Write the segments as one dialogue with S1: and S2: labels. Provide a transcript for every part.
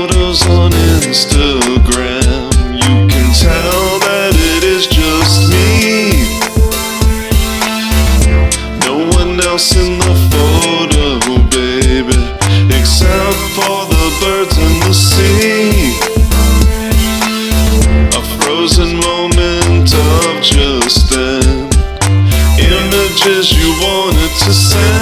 S1: photos on Instagram. You can tell that it is just me. No one else in the photo, baby, except for the birds and the sea. A frozen moment of just then. Images you wanted to send.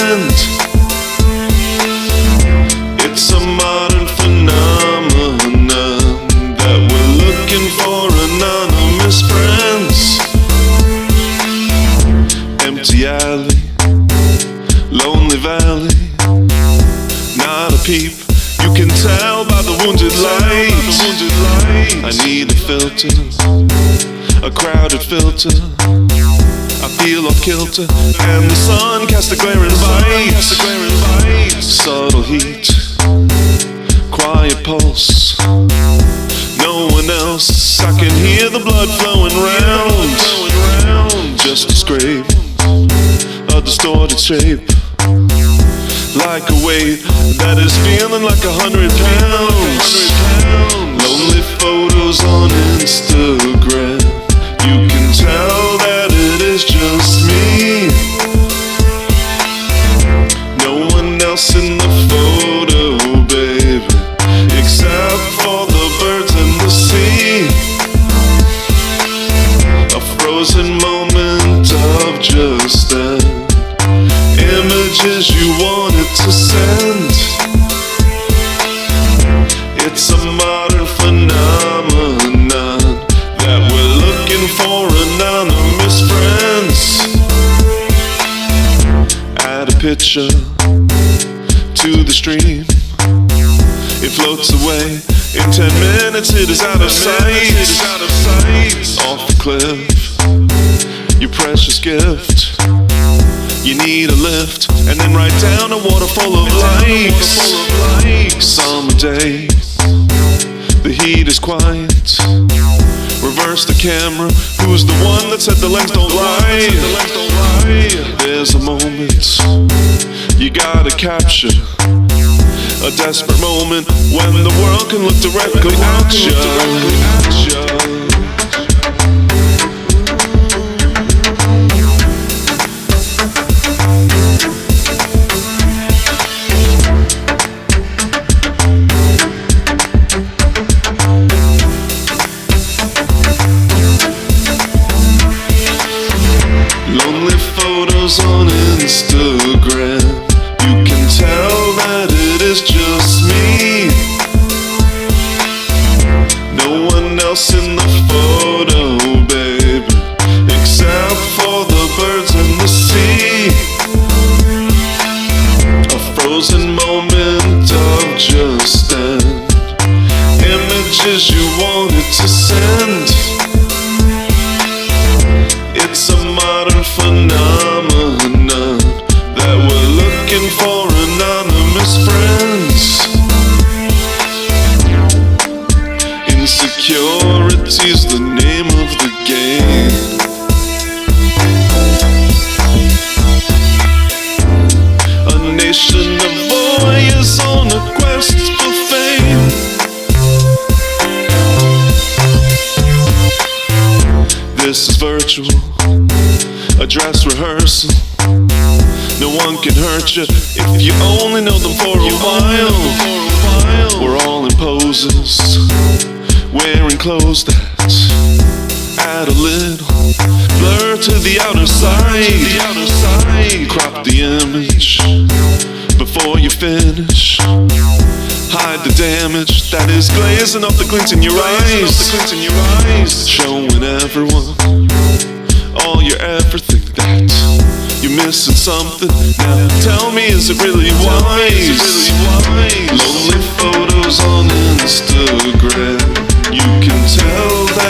S1: You can tell by the wounded light. I need a filter, a crowded filter. I feel off kilter, and the sun casts a glaring light. Subtle heat, quiet pulse. No one else. I can hear the blood flowing round. Just a scrape, a distorted shape. Like a weight that is feeling like a hundred pounds. Lonely photos on Instagram. You can tell that it is just me. No one else in the photo, baby, except for the birds and the sea. A frozen moment of just then. Images you wanted It's a modern phenomenon that we're looking for anonymous friends. Add a picture to the stream. It floats away. In ten minutes, it is out of sight. Off the cliff, your precious gift. You need a lift, and then right down a waterfall of likes. Summer day, the heat is quiet. Reverse the camera. Who's the one that said the lens don't lie? There's a moment you gotta capture. A desperate moment when the world can look directly at you. You wanted to send. It's a modern phenomenon that we're looking for anonymous friends. Insecurity's the name This is virtual, a dress rehearsal. No one can hurt you if you only know them for a while. We're all in poses, wearing clothes that add a little blur to the outer side. Crop the image before you finish. Hide the damage that is glazing off the glint in your eyes. Showing everyone all your everything that you're missing something. Now tell me, is it really wise? Lonely photos on Instagram. You can tell that